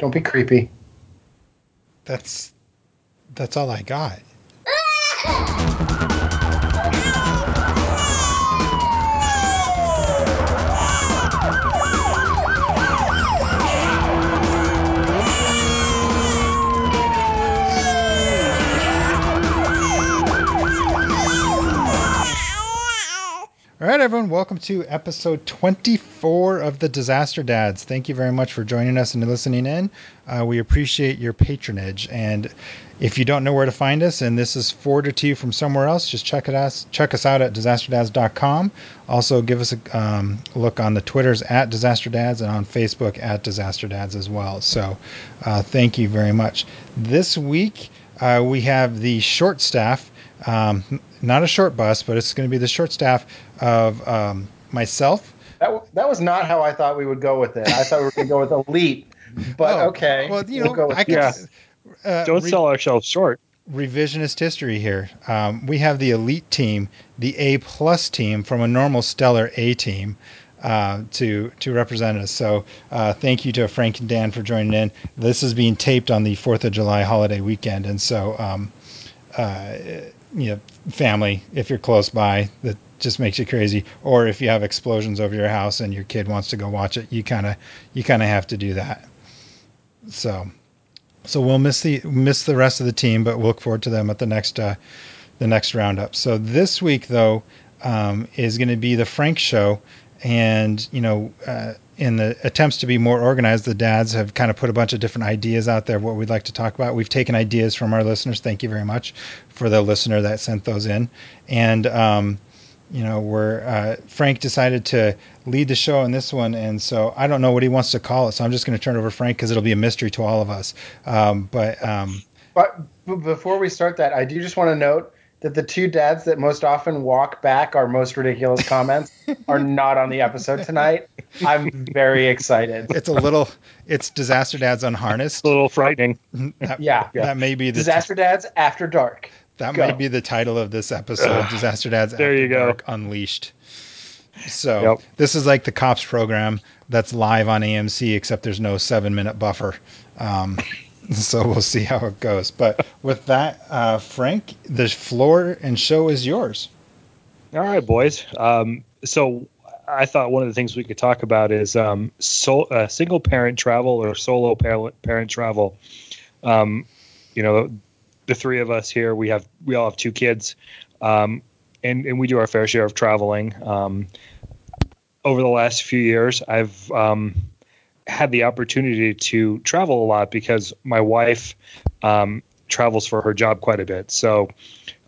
Don't be creepy. That's that's all I got. right, everyone, welcome to episode 24 of the Disaster Dads. Thank you very much for joining us and listening in. Uh, we appreciate your patronage. And if you don't know where to find us and this is forwarded to you from somewhere else, just check it out. Check us out at disasterdads.com. Also, give us a um, look on the Twitters at Disaster Dads and on Facebook at Disaster Dads as well. So, uh, thank you very much. This week, uh, we have the short staff. Um, not a short bus, but it's going to be the short staff of um, myself. That, w- that was not how I thought we would go with it. I thought we were going to go with elite, but Oh, okay. Well, you We'll know, go with I can Yeah. uh, Don't re- sell ourselves short. revisionist history here. Um, we have the elite team, the A plus team from a normal stellar A team. Uh, to to represent us. So uh, thank you to Frank and Dan for joining in. This is being taped on the Fourth of July holiday weekend, and so um, uh, you know, family, if you're close by, that just makes you crazy. Or if you have explosions over your house and your kid wants to go watch it, you kind of you kind of have to do that. So, so we'll miss the miss the rest of the team, but we'll look forward to them at the next uh, the next roundup. So this week though um, is going to be the Frank show, and you know. Uh, in the attempts to be more organized, the dads have kind of put a bunch of different ideas out there of what we'd like to talk about. We've taken ideas from our listeners. Thank you very much for the listener that sent those in. And, um, you know, we're, uh, Frank decided to lead the show in this one. And so I don't know what he wants to call it. So I'm just going to turn over to Frank because it'll be a mystery to all of us. Um, but um, But before we start that, I do just want to note that the two dads that most often walk back our most ridiculous comments are not on the episode tonight. I'm very excited. it's a little, it's Disaster Dads Unharnessed. It's a little frightening. That, Yeah. that may be the Disaster Dads After Dark. That Go. might be the title of this episode, Disaster Dads There After you go. Dark Unleashed. So Yep. this is like the cops program that's live on AMC, except there's no seven minute buffer. Um, so we'll see how it goes. But with that, uh, Frank, the floor and show is yours. All right, boys. Um, so I thought one of the things we could talk about is um, so, uh, single parent travel or solo parent, travel. Um, you know, the three of us here, we have we all have two kids, um, and and we do our fair share of traveling. Um, over the last few years, I've um, had the opportunity to travel a lot because my wife um, travels for her job quite a bit. So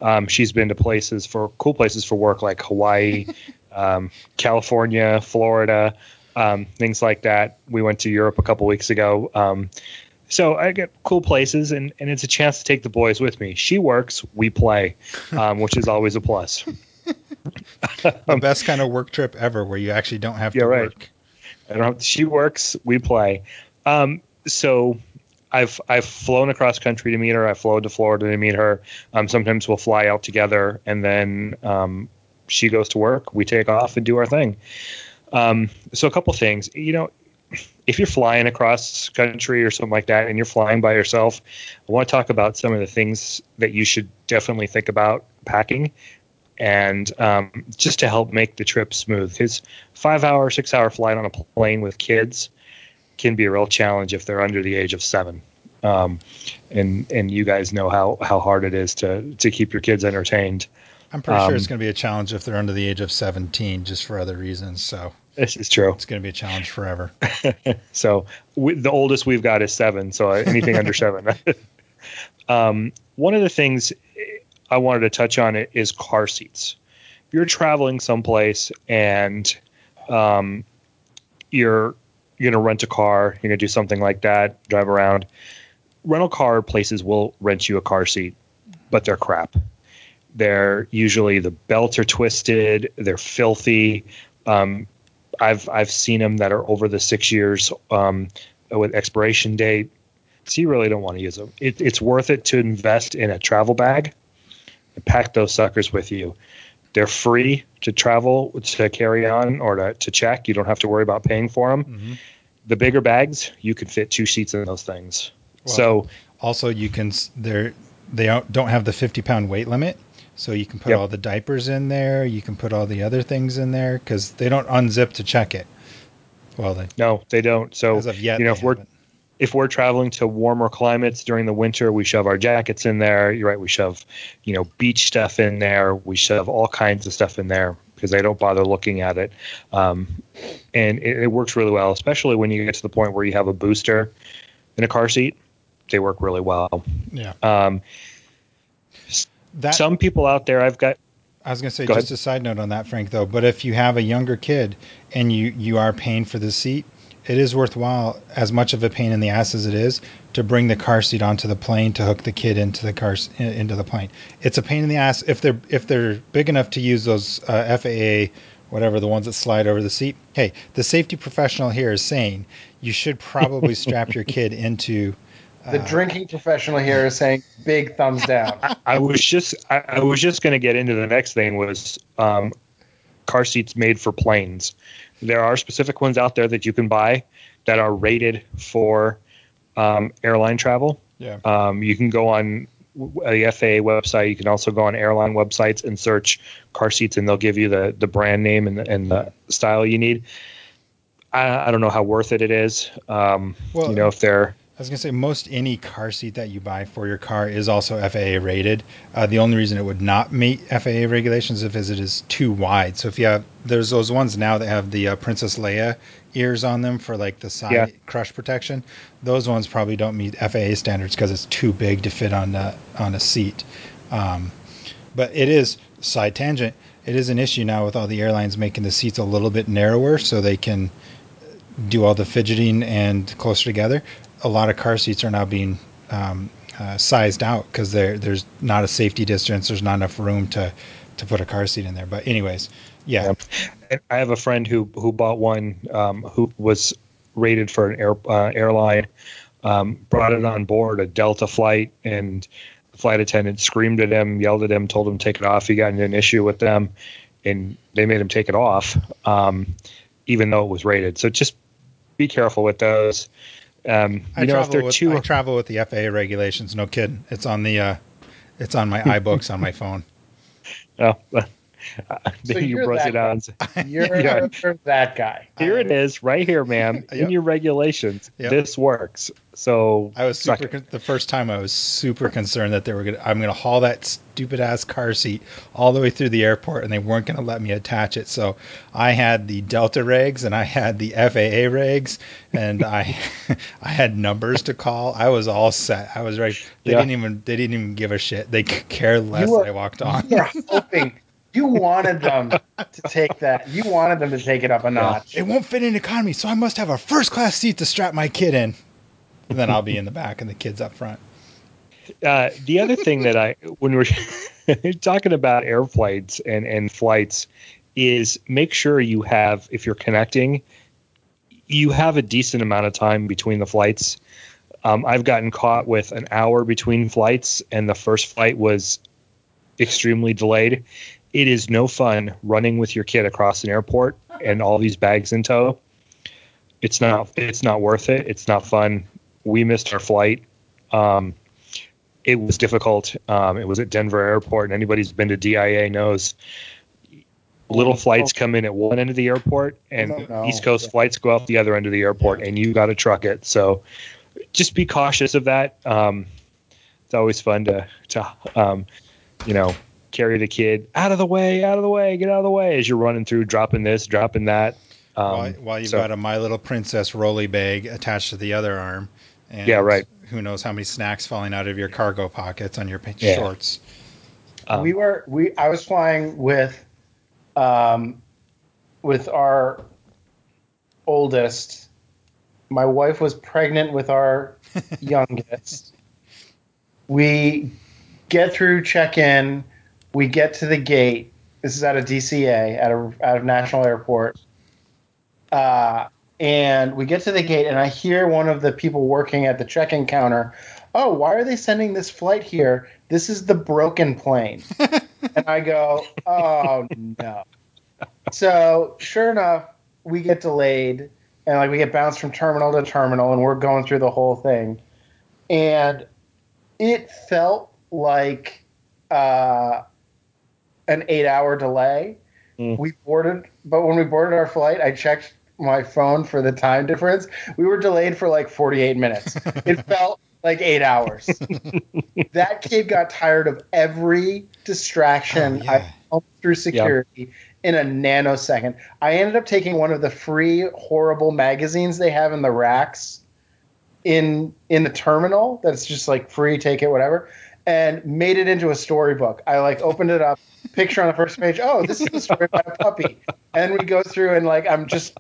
um, she's been to places for cool places for work like Hawaii, um, California, Florida, um, things like that. We went to Europe a couple weeks ago. Um, so I get cool places, and, and it's a chance to take the boys with me. She works, we play, um, which is always a plus. The best kind of work trip ever where you actually don't have to Yeah, right. work. I don't know. she works, we play. Um, so I've I've flown across country to meet her. I've flown to Florida to meet her. Um, sometimes we'll fly out together, and then um, she goes to work. We take off and do our thing. Um, so a couple things, you know, if you're flying across country or something like that, and you're flying by yourself, I want to talk about some of the things that you should definitely think about packing and um, just to help make the trip smooth. Because five hour, six hour flight on a plane with kids can be a real challenge if they're under the age of seven. Um, and and you guys know how how hard it is to to keep your kids entertained. I'm pretty sure Um, it's going to be a challenge if they're under the age of 17, just for other reasons. So This is true. it's going to be a challenge forever. So we, the oldest we've got is seven. So anything under seven. um, one of the things I wanted to touch on it is car seats. If you're traveling someplace and um, you're gonna rent a car, you're gonna do something like that, drive around. Rental car places will rent you a car seat, but they're crap. They're usually the belts are twisted, they're filthy. Um, I've I've seen them that are over the six years um, with expiration date. So you really don't want to use them. It, it's worth it to invest in a travel bag and pack those suckers with you. They're free to travel to carry on or to, to check. You don't have to worry about paying for them. Mhm. the bigger bags, you could fit two seats in those things. Well, so Also, you can they're they don't don't have the 50 pound weight limit, so you can put Yep. all the diapers in there. You can put all the other things in there because they don't unzip to check it. Well, they no, they don't. So as of yet, you know, if we're haven't. If we're traveling to warmer climates during the winter, we shove our jackets in there. You're right. We shove, you know, beach stuff in there. We shove all kinds of stuff in there because they don't bother looking at it. Um, and it, it works really well, especially when you get to the point where you have a booster in a car seat. They work really well. yeah Um, that some people out there, I've got, I was gonna say Go just a side note on that, Frank. Though, but if you have a younger kid and you you are paying for the seat, it is worthwhile, as much of a pain in the ass as it is, to bring the car seat onto the plane to hook the kid into the car s- into the plane. It's a pain in the ass if they're if they're big enough to use those uh, FAA whatever the ones that slide over the seat. Hey, the safety professional here is saying you should probably strap your kid into. The uh, drinking professional here is saying big thumbs down. I was just, I, I was just going to get into the next thing was um, car seats made for planes. There are specific ones out there that you can buy that are rated for um, airline travel. Yeah. Um, you can go on the FAA website. You can also go on airline websites and search car seats, and they'll give you the the brand name and the, and the style you need. I, I don't know how worth it it is. Um, Well, you know, if they're I was gonna say most any car seat that you buy for your car is also FAA rated. Uh, the only reason it would not meet FAA regulations is if it is too wide. So if you have there's those ones now that have the uh, Princess Leia ears on them for like the side Yeah. crush protection. Those ones probably don't meet FAA standards because it's too big to fit on a, on a seat. Um, but it is side tangent. It is an issue now with all the airlines making the seats a little bit narrower so they can do all the fidgeting and closer together. A lot of car seats are now being um, uh, sized out because there's not a safety distance. There's not enough room to to put a car seat in there. But anyways, yeah, Yeah. I have a friend who who bought one um, who was rated for an air, uh, airline, um, brought it on board a Delta flight, and the flight attendant screamed at him, yelled at him, told him to take it off. He got an issue with them, and they made him take it off, um, even though it was rated. So just be careful with those. Um, you I know, if travel they're with too I travel with the FAA regulations. No kidding. It's on the uh, it's on my iBooks on my phone. oh, So you that it out. You're Yeah. that guy. Here it is, right here, ma'am. Yep. In your regulations, Yep. this works. So I was super con- the first time I was super concerned that they were gonna I'm gonna haul that stupid ass car seat all the way through the airport and they weren't gonna let me attach it. So I had the Delta regs and I had the FAA regs and I I had numbers to call. I was all set. I was ready. They Yeah. didn't even they didn't even give a shit. They could care less were- I walked on. You were hoping. You wanted them to take that. You wanted them to take it up a notch. It won't fit in the economy, so I must have a first class seat to strap my kid in. And then I'll be in the back and the kid's up front. Uh, the other thing that I, when we're talking about airplanes and, and flights, is make sure you have, if you're connecting, you have a decent amount of time between the flights. Um, I've gotten caught with an hour between flights, and the first flight was extremely delayed. It is no fun running with your kid across an airport and all these bags in tow. It's not. It's not worth it. It's not fun. We missed our flight. Um, it was difficult. Um, it was at Denver Airport, and anybody who's been to DIA knows little flights come in at one end of the airport, and. East Coast flights go out the other end of the airport, and you got to truck it. So just be cautious of that. Um, it's always fun to to um, you know carry the kid out of the way, out of the way, get out of the way as you're running through, dropping this, dropping that. Um, while, while you've so- got a My Little Princess rolly bag attached to the other arm. And Yeah, right. Who knows how many snacks falling out of your cargo pockets on your Yeah. shorts? um, we were we I was flying with um with our oldest. My wife was pregnant with our youngest. We get through check-in, we get to the gate. This is out of DCA, out of out of National Airport. Uh and we get to the gate and I hear one of the people working at the check-in counter, "Oh, why are they sending this flight here? This is the broken plane." and I go, "Oh no." So, sure enough, we get delayed and like we get bounced from terminal to terminal, and we're going through the whole thing, and it felt like uh, an eight-hour delay. Mm. We boarded, but when we boarded our flight, I checked my phone for the time difference. We were delayed for like 48 minutes. It felt like eight hours. that kid got tired of every distraction Oh, yeah. I pumped through security in a nanosecond. I ended up taking one of the free horrible magazines they have in the racks in in the terminal that's just like free, take it, whatever, and made it into a storybook. I like opened it up, picture on the first page. Oh, this is the story about a puppy. And we go through and like I'm just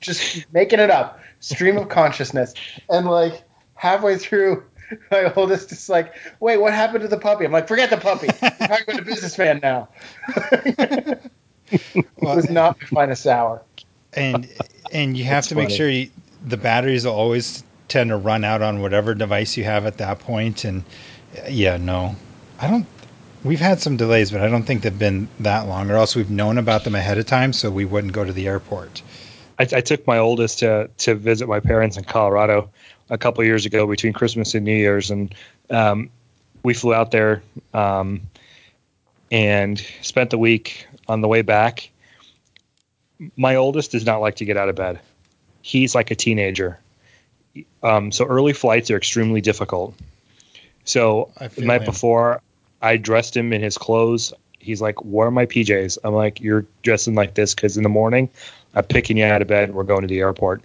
just making it up, stream of consciousness, and like halfway through. My oldest is like, wait, what happened to the puppy? I'm like, forget the puppy. I'm talking about a businessman now. it was not my finest hour. and and you have That's to make funny. sure you, the batteries will always tend to run out on whatever device you have at that point. point and yeah no i don't we've had some delays but i don't think they've been that long or else we've known about them ahead of time so we wouldn't go to the airport I, I took my oldest to to visit my parents in Colorado a couple years ago between Christmas and New Year's, and um, we flew out there um, and spent the week. On the way back, my oldest does not like to get out of bed. He's like a teenager. Um, so early flights are extremely difficult. So the night him. before, I dressed him in his clothes. He's like, "Where are my PJs?" I'm like, "You're dressing like this because in the morning, I'm picking you out of bed. and We're going to the airport."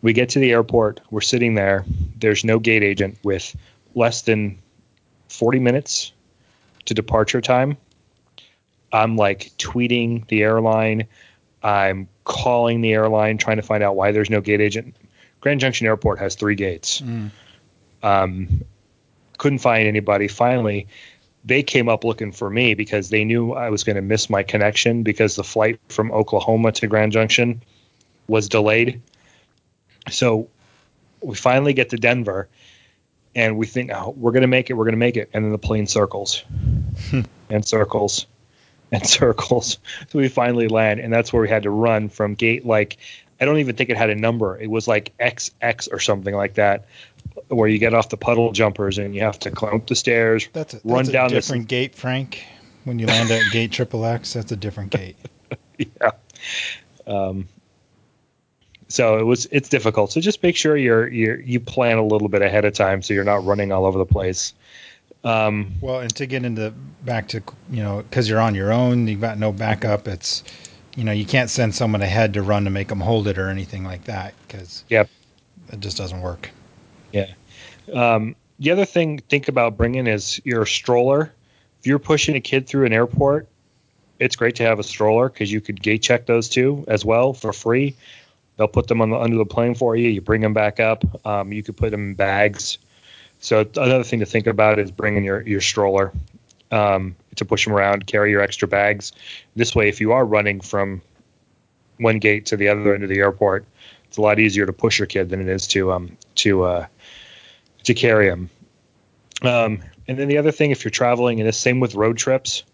We get to the airport. We're sitting there. There's no gate agent with less than 40 minutes to departure time. I'm like tweeting the airline. I'm calling the airline trying to find out why there's no gate agent. Grand Junction Airport has three gates. Mm. Um, couldn't find anybody. Finally, they came up looking for me because they knew I was going to miss my connection because the flight from Oklahoma to Grand Junction was delayed. So we finally get to Denver and we think, oh, we're going to make it, we're going to make it. And then the plane circles hmm. and circles and circles. So we finally land. And that's where we had to run from gate like, I don't even think it had a number. It was like XX or something like that, where you get off the puddle jumpers and you have to climb up the stairs, that's a, that's run a down this different gate frank when you land at gate triple x that's a different gate yeah. Um, so it was it's difficult. So just make sure you're you you plan a little bit ahead of time so you're not running all over the place. Um, well and to get into back to you know because you're on your own you've got no backup it's you know you can't send someone ahead to run to make them hold it or anything like that because Yep. it just doesn't work um, the other thing think about bringing is your stroller. If you're pushing a kid through an airport, it's great to have a stroller because you could gate check those too as well for free. They'll put them on the, under the plane for you. You bring them back up. Um, you could put them in bags. So another thing to think about is bringing your your stroller um, to push them around, carry your extra bags. This way, if you are running from one gate to the other end of the airport, it's a lot easier to push your kid than it is to um to uh, to carry them. Um, and then the other thing, if you're traveling, and the same with road trips,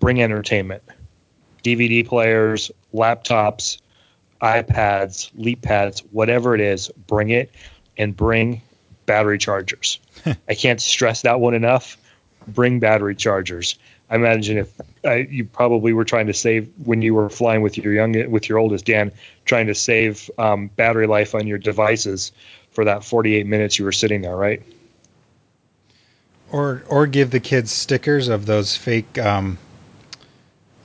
bring entertainment, DVD players, laptops, iPads, leap pads, whatever it is, bring it and bring battery chargers. I can't stress that one enough. Bring battery chargers. I imagine if uh, you probably were trying to save when you were flying with your young with your oldest Dan, trying to save um, battery life on your devices for that 48 minutes you were sitting there, right? or or give the kids stickers of those fake um,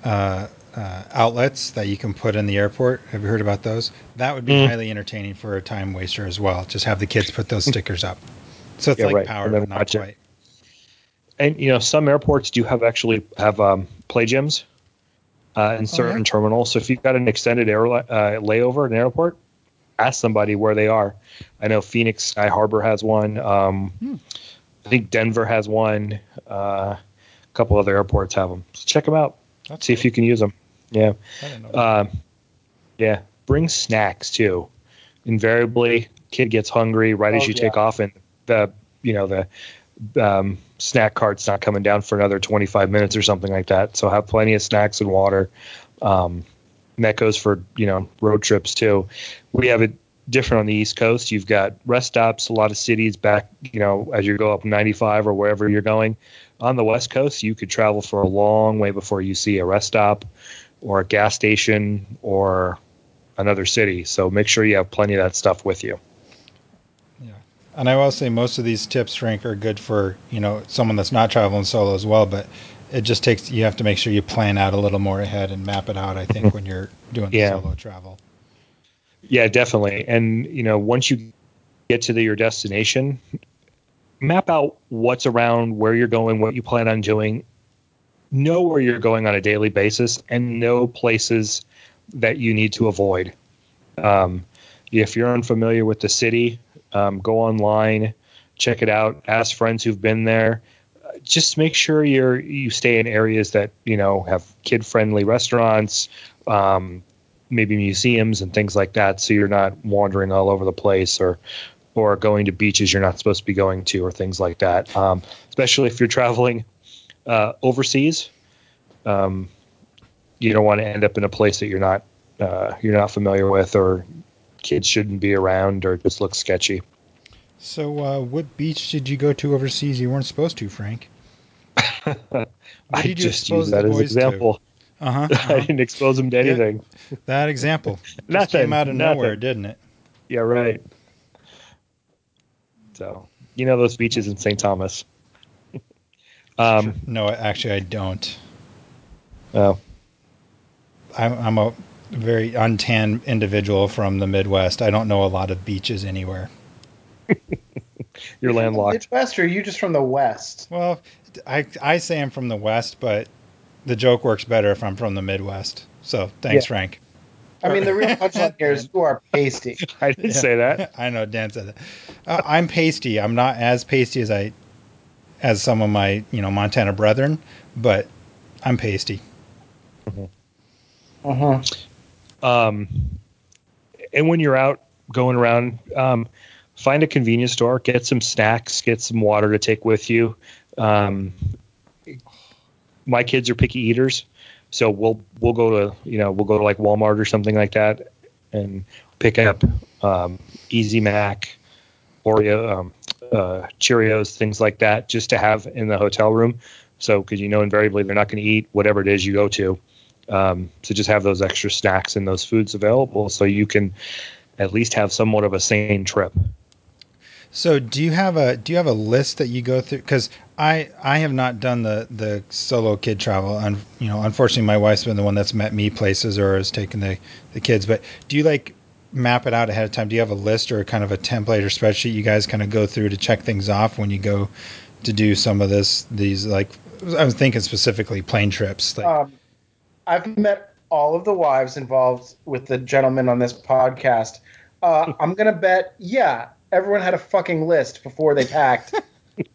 uh, uh, outlets that you can put in the airport. Have you heard about those? That would be Mm. highly entertaining for a time waster as well. Just have the kids put those stickers up. So it's Yeah, like right. power, but not watch it. And you know, some airports do have actually have um, play gyms uh, in certain yeah? terminals. So if you've got an extended air uh, layover at an airport, ask somebody where they are. I know Phoenix Sky Harbor has one. Um, Hmm. I think Denver has one. Uh, a couple other airports have them. So check them out. That's See if you can use them. Yeah. I didn't know. Um, yeah. Bring snacks too. Invariably, kid gets hungry right as Oh, you yeah. take off, and the you know the um, snack cart's not coming down for another 25 minutes or something like that. So have plenty of snacks and water. Um, and that goes for you know road trips too. We have it different on the East Coast. You've got rest stops, a lot of cities back, you know, as you go up 95 or wherever you're going. On the West Coast, you could travel for a long way before you see a rest stop or a gas station or another city. So make sure you have plenty of that stuff with you. Yeah. And I will say most of these tips, Frank, are good for, you know, someone that's not traveling solo as well, but it just takes you have to make sure you plan out a little more ahead and map it out, I think, when you're doing Yeah. solo travel. Yeah, definitely. And you know, once you get to the, your destination, map out what's around, where you're going, what you plan on doing. Know where you're going on a daily basis, and know places that you need to avoid. Um, if you're unfamiliar with the city, um, go online, check it out, ask friends who've been there. Just make sure you're you stay in areas that you know have kid-friendly restaurants, um, maybe museums and things like that so you're not wandering all over the place or or going to beaches you're not supposed to be going to or things like that um, especially if you're traveling uh, overseas. Um, you don't want to end up in a place that you're not uh, you're not familiar with or kids shouldn't be around or just look sketchy So, uh, what beach did you go to overseas you weren't supposed to, Frank? I did just use that as an boys to? example Uh huh. i didn't expose them to Yeah. anything that example just came out of nothing. nowhere, didn't it? yeah right so you know those beaches in st thomas um, No, actually, I don't. oh I'm, I'm a very untanned individual from the Midwest. I don't know a lot of beaches anywhere. you're from the landlocked Midwest, or are you just from the West? Well, I I say I'm from the West, but the joke works better if I'm from the Midwest. So thanks, Yeah. Frank. I mean, the real punchline here is you are pasty. I didn't Yeah. say that. I know Dan said that. Uh, I'm pasty. I'm not as pasty as I as some of my you know Montana brethren, but I'm pasty. Uh-huh. Um, and when you're out going around, um, find a convenience store, get some snacks, get some water to take with you. Um, my kids are picky eaters, so we'll we'll go to you know we'll go to like Walmart or something like that and pick up um, Easy Mac, Oreo, um, uh, Cheerios, things like that, just to have in the hotel room. So because you know invariably they're not going to eat whatever it is you go to. Um, so just have those extra snacks and those foods available so you can at least have somewhat of a sane trip. So do you have a do you have a list that you go through? Because I I have not done the the solo kid travel. Un, you know, unfortunately, my wife's been the one that's met me places or has taken the the kids. But do you like map it out ahead of time? Do you have a list or kind of a template or spreadsheet you guys kind of go through to check things off when you go to do some of this these like I was thinking specifically plane trips. Like, Um, I've met all of the wives involved with the gentleman on this podcast. Uh, I'm gonna bet, yeah, everyone had a fucking list before they packed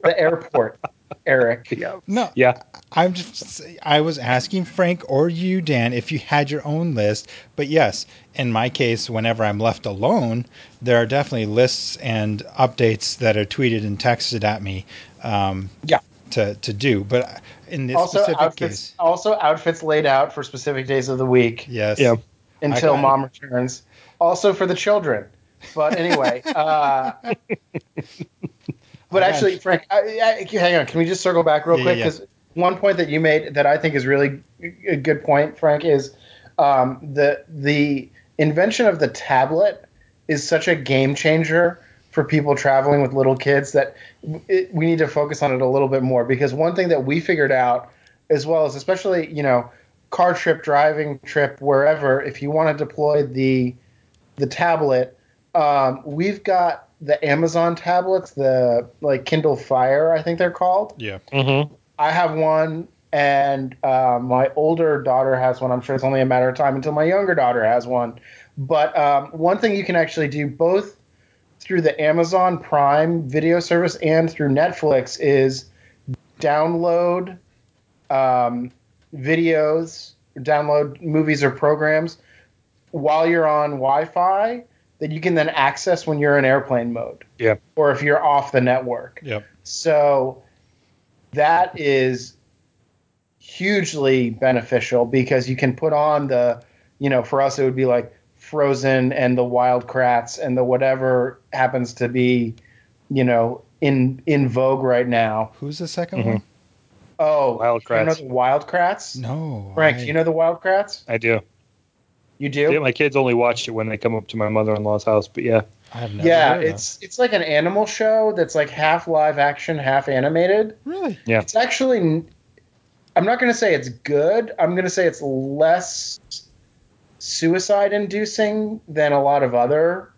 the airport. Eric, Yeah. no, Yeah. I'm just I was asking Frank or you, Dan, if you had your own list. But yes, in my case, whenever I'm left alone, there are definitely lists and updates that are tweeted and texted at me. Um, Yeah. To to do, but in this also specific outfits, case, also outfits laid out for specific days of the week yes, Yeah. until got it. mom returns. Also for the children. But anyway, uh, but actually. Frank, I, I, hang on. Can we just circle back real Yeah, quick? yeah, Because one point that you made that I think is really a good point, Frank, is um, the the invention of the tablet is such a game changer for people traveling with little kids that it, we need to focus on it a little bit more. Because one thing that we figured out, as well as especially you know car trip, driving trip, wherever, if you want to deploy the the tablet, um, we've got the Amazon tablets, the like Kindle Fire, I think they're called. yeah, Mm-hmm. I have one, and uh, my older daughter has one. I'm sure it's only a matter of time until my younger daughter has one. But um, one thing you can actually do both through the Amazon Prime video service and through Netflix is download um, videos, download movies or programs while you're on Wi-Fi that you can then access when you're in airplane mode. Yeah. Or if you're off the network. yep, So that is hugely beneficial because you can put on the you know, for us it would be like Frozen and the Wild Kratts and the whatever happens to be, you know, in in vogue right now. Who's the 2nd Mhm. one? Oh, Wild you know Kratts. the Wild Kratts? No. Frank, I, do you know the Wild Kratts? I do. You do? Yeah, my kids only watch it when they come up to my mother-in-law's house, but yeah. I have never yeah, heard it's it's like an animal show that's like half live action, half animated. really. Yeah. It's actually I'm not going to say it's good. I'm going to say it's less suicide inducing than a lot of other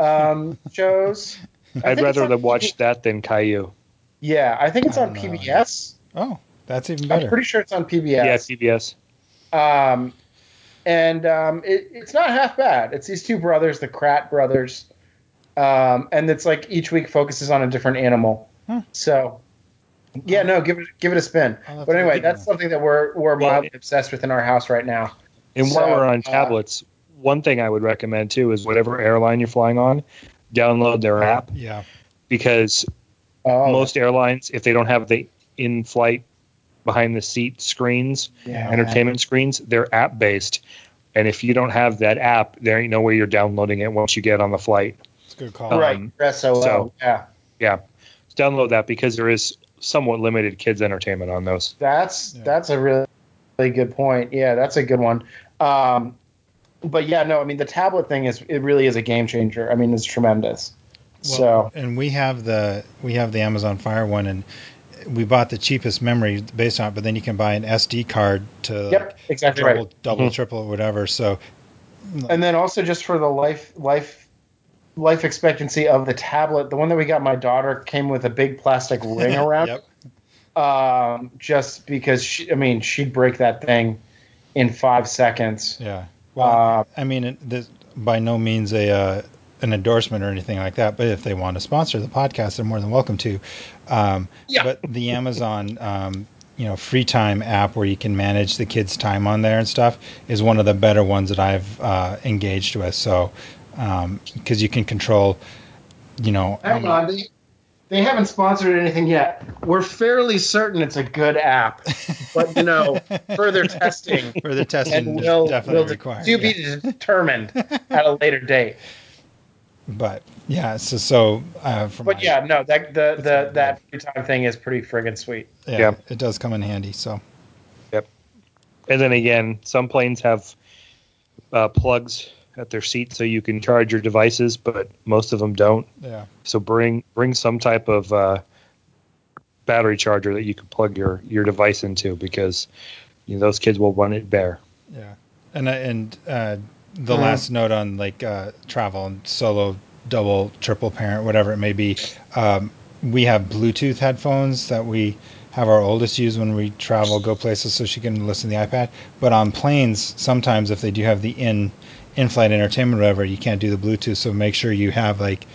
um, shows. I I'd rather on them watch PB that than Caillou. Yeah, I think it's I on don't know. PBS. Oh, that's even better. I'm pretty sure it's on PBS. Yeah, PBS. PBS. Um, and um, it, it's not half bad. It's these two brothers, the Kratt brothers, um, and it's like each week focuses on a different animal. Hmm. So, yeah, no, give it give it a spin. But anyway, that's something that we're we're Well, mildly obsessed with in our house right now. And So, while we're on uh, tablets, one thing I would recommend too is whatever airline you're flying on, download their app Yeah. because Oh, most airlines, if they don't have the in-flight behind the seat screens, yeah. entertainment screens, they're app based. And if you don't have that app, there ain't no way you're downloading it once you get on the flight. It's a good call. Um, right. SOL. so- yeah, Yeah, download that because there is somewhat limited kids entertainment on those. that's Yeah. that's a really, really good point. Yeah, that's a good one. Um, but yeah, no, I mean the tablet thing is it really is a game changer. I mean it's tremendous. Well, so and we have the we have the Amazon Fire one, and we bought the cheapest memory based on it, but then you can buy an SD card to yep, exactly double, right. double, Mhm. triple, whatever. So And then also just for the life life life expectancy of the tablet, the one that we got my daughter came with a big plastic ring around Yep. it. Um, just because she, I mean she'd break that thing in five seconds. Yeah. Well, Uh, I mean, it, this by no means a uh, an endorsement or anything like that. But if they want to sponsor the podcast, they're more than welcome to. Um, Yeah. But the Amazon, um, you know, free time app where you can manage the kids' time on there and stuff is one of the better ones that I've uh, engaged with. So because you can control, you know, Hang on, they, they haven't sponsored anything yet. We're fairly certain it's a good app, but you know, further testing further testing and is will definitely will required. to yeah. be determined at a later date. But yeah, so so uh, from But my- yeah, no, that the It's the that free time thing is pretty friggin' sweet. yeah, Yeah. it does come in handy. So Yep. And then again, some planes have uh, plugs at their seat so you can charge your devices, but most of them don't. yeah, So bring bring some type of uh, battery charger that you can plug your your device into because you know, those kids will run it bare. Yeah, and uh, and uh, the Mhm. last note on like uh, travel and solo, double, triple parent, whatever it may be. Um, we have Bluetooth headphones that we have our oldest use when we travel, go places, so she can listen to the iPad. But on planes, sometimes if they do have the in in-flight entertainment, or whatever, you can't do the Bluetooth. So make sure you have like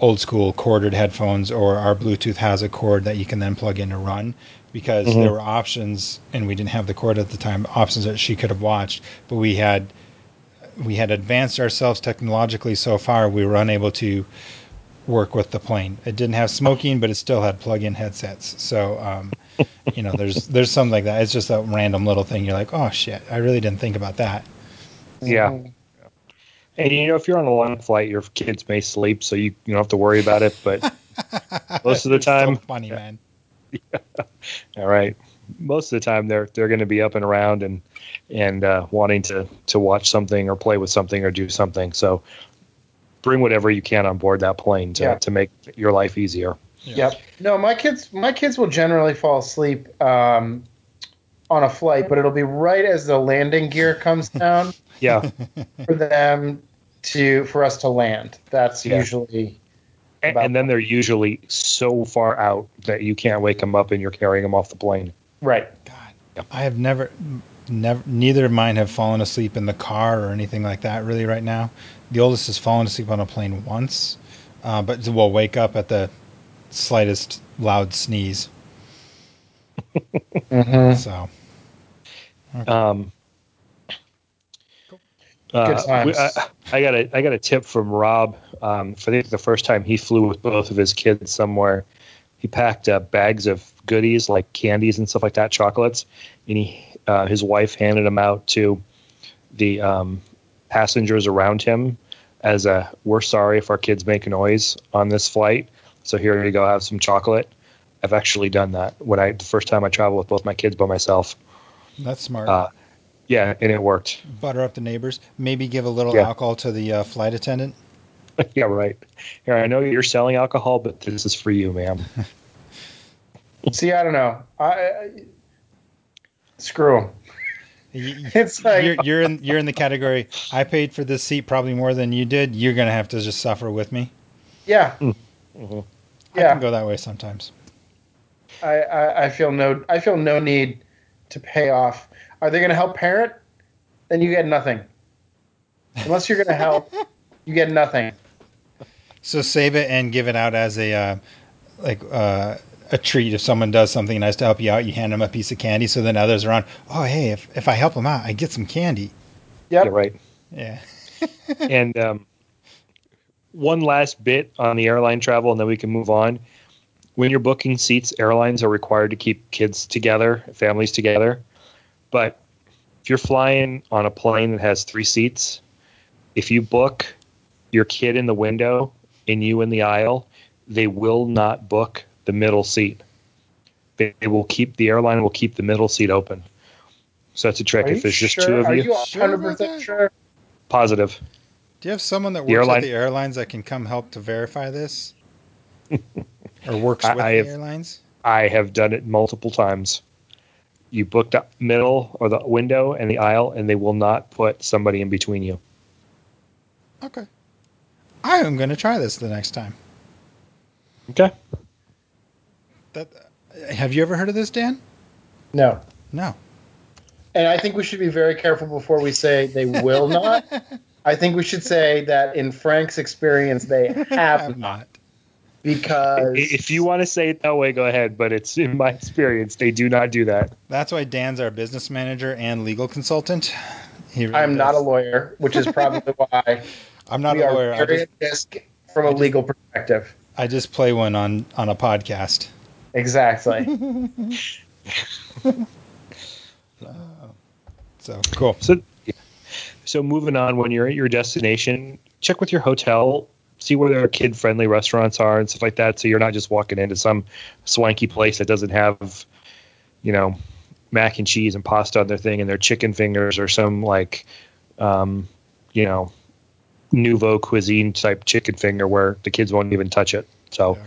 old school corded headphones, or our Bluetooth has a cord that you can then plug in to run. Because Mhm. there were options, and we didn't have the cord at the time. Options that she could have watched, but we had we had advanced ourselves technologically so far we were unable to work with the plane. It didn't have smoking, but it still had plug-in headsets. So, um, you know, there's there's something like that. It's just a random little thing. You're like, oh shit, I really didn't think about that. Yeah. And you know, if you're on a long flight, your kids may sleep, so you, you don't have to worry about it. But Most of the It's so time, funny yeah. man. all right, most of the time they're they're going to be up and around and and uh, wanting to to watch something or play with something or do something. So bring whatever you can on board that plane to Yeah. to make your life easier. Yep. No, my kids my kids will generally fall asleep um, on a flight, but it'll be right as the landing gear comes down Yeah, for them to for us to land. That's Yeah. usually and, and then they're usually so far out that you can't wake them up and you're carrying them off the plane. Right. God, I have never, never, neither of mine have fallen asleep in the car or anything like that. Really, right now, the oldest has fallen asleep on a plane once, uh, but will wake up at the slightest loud sneeze. Mm-hmm. So Um, uh, Good times. we- I, I got a I got a tip from Rob. Um, for the, the first time he flew with both of his kids somewhere, he packed uh, bags of goodies like candies and stuff like that, chocolates, and he uh, his wife handed them out to the um, passengers around him as a we're sorry if our kids make a noise on this flight. So here you go, have some chocolate. I've actually done that when I the first time I traveled with both my kids by myself. That's smart. Uh, yeah, and it worked. Butter up the neighbors. Maybe give a little Yeah. alcohol to the uh, flight attendant. yeah, right. Here, I know you're selling alcohol, but this is for you, ma'am. See, I don't know. I, I screw him. You- you- It's like you're, you're in you're in the category. I paid for this seat probably more than you did. You're gonna have to just suffer with me. yeah, Mhm. I yeah. can go that way sometimes. I, I, I feel no I feel no need to pay off. Are they going to help parent? Then you get nothing. Unless you're going to help, you get nothing. So save it and give it out as a uh, like uh, a treat. If someone does something nice to help you out, you hand them a piece of candy. So then others around, oh hey, if, if I help them out, I get some candy. Yep. Yeah, right. Yeah. and um, one last bit on the airline travel, and then we can move on. When you're booking seats, airlines are required to keep kids together, families together. But if you're flying on a plane that has three seats, if you book your kid in the window and you in the aisle, they will not book the middle seat. They, they will keep the airline will keep the middle seat open. So that's a trick. Are if you there's just sure? two of Are you, you Sure about 100% that? sure? positive. Do you have someone that The works airline- at the airlines that can come help to verify this, or works I- with I the have- airlines? I have done it multiple times. You booked up middle or the window and the aisle, and they will not put somebody in between you. Okay. I am going to try this the next time. Okay. That have you ever heard of this, Dan? No. No. And I think we should be very careful before we say they will not. I think we should say that in Frank's experience, they have not. Because If you want to say it that way, go ahead. But it's in my experience, they do not do that. That's why Dan's our business manager and legal consultant. He really I'm not a lawyer, which is probably why I'm not we a are lawyer. I very just, at risk from a I just- legal perspective. I just play one on on a podcast. Exactly. So cool. So, so moving on, when you're at your destination, check with your hotel, see where their kid-friendly restaurants are and stuff like that. So you're not just walking into some swanky place that doesn't have, you know, mac and cheese and pasta on their thing and their chicken fingers or some like, um, you know, nouveau cuisine type chicken finger where the kids won't even touch it. So.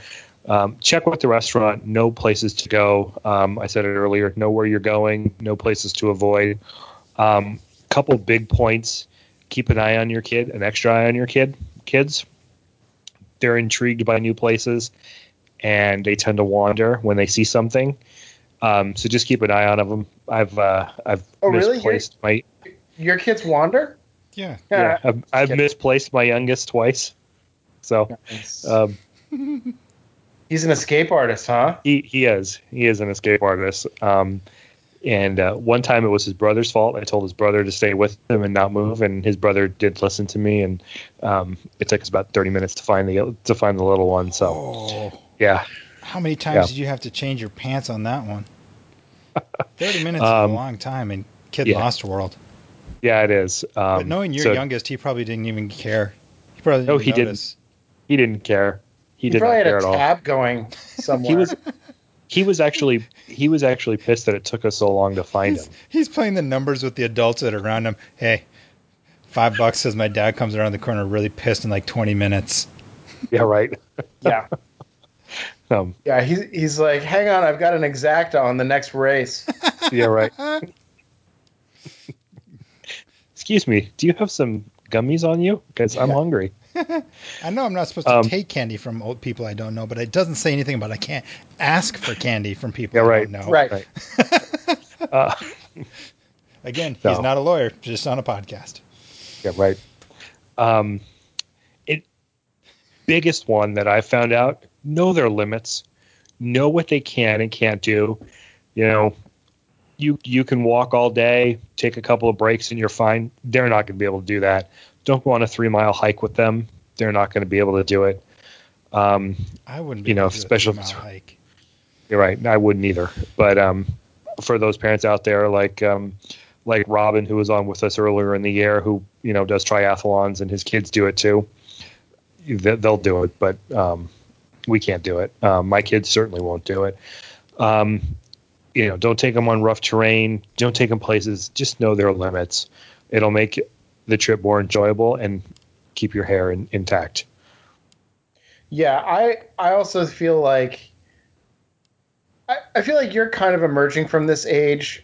Um, check with the restaurant. No places to go. Um, I said it earlier. Know where you're going. No places to avoid. Um, couple big points. Keep an eye on your kid, an extra eye on your kid. Kids, they're intrigued by new places, and they tend to wander when they see something. Um, so just keep an eye on them. I've uh, I've Oh, really? misplaced my Your kids wander? Yeah. yeah, I've, I've misplaced my youngest twice. So um, He's an escape artist, huh? he he is he is an escape artist. Um, and uh, one time it was his brother's fault. I told his brother to stay with him and not move, and his brother did listen to me. And um, it took us about thirty minutes to find the to find the little one. So Oh, yeah, how many times Yeah. did you have to change your pants on that one? Thirty minutes Um, is a long time in Kid yeah. Lost World. yeah, it is. Um, But knowing your so youngest, he probably didn't even care. He probably No, didn't he didn't. he didn't care. He, He, did probably not had care a at all. tab going somewhere. He was he was actually he was actually pissed that it took us so long to find He's, him. he's playing the numbers with the adults that are around him. Hey, five bucks says my dad comes around the corner really pissed in like 20 minutes. Yeah, right. yeah. Um, Yeah, he's, he's like, hang on, I've got an exacta on the next race. yeah, right. Excuse me. Do you have some gummies on you? Because I'm Yeah. hungry. I know I'm not supposed to Um, take candy from old people I don't know, but it doesn't say anything about I can't ask for candy from people Yeah, I right. don't know. Right. Right. Uh, Again, No. he's not a lawyer, just on a podcast. Yeah, right. Um, it biggest one that I found out: know their limits, know what they can and can't do. You know, you you can walk all day, take a couple of breaks, and you're fine. They're not going to be able to do that. Don't go on a three mile hike with them. They're not going to be able to do it. Um, I wouldn't be You able know, to do a special- hike. You're right. I wouldn't either. But um, for those parents out there, like um, like Robin, who was on with us earlier in the year, who you know does triathlons and his kids do it too. They- They'll do it, but um, we can't do it. Um, my kids certainly won't do it. Um, you know, don't take them on rough terrain. Don't take them places. Just know their limits. It'll make the trip more enjoyable and keep your hair in, intact. Yeah, I I also feel like I, I feel like you're kind of emerging from this age,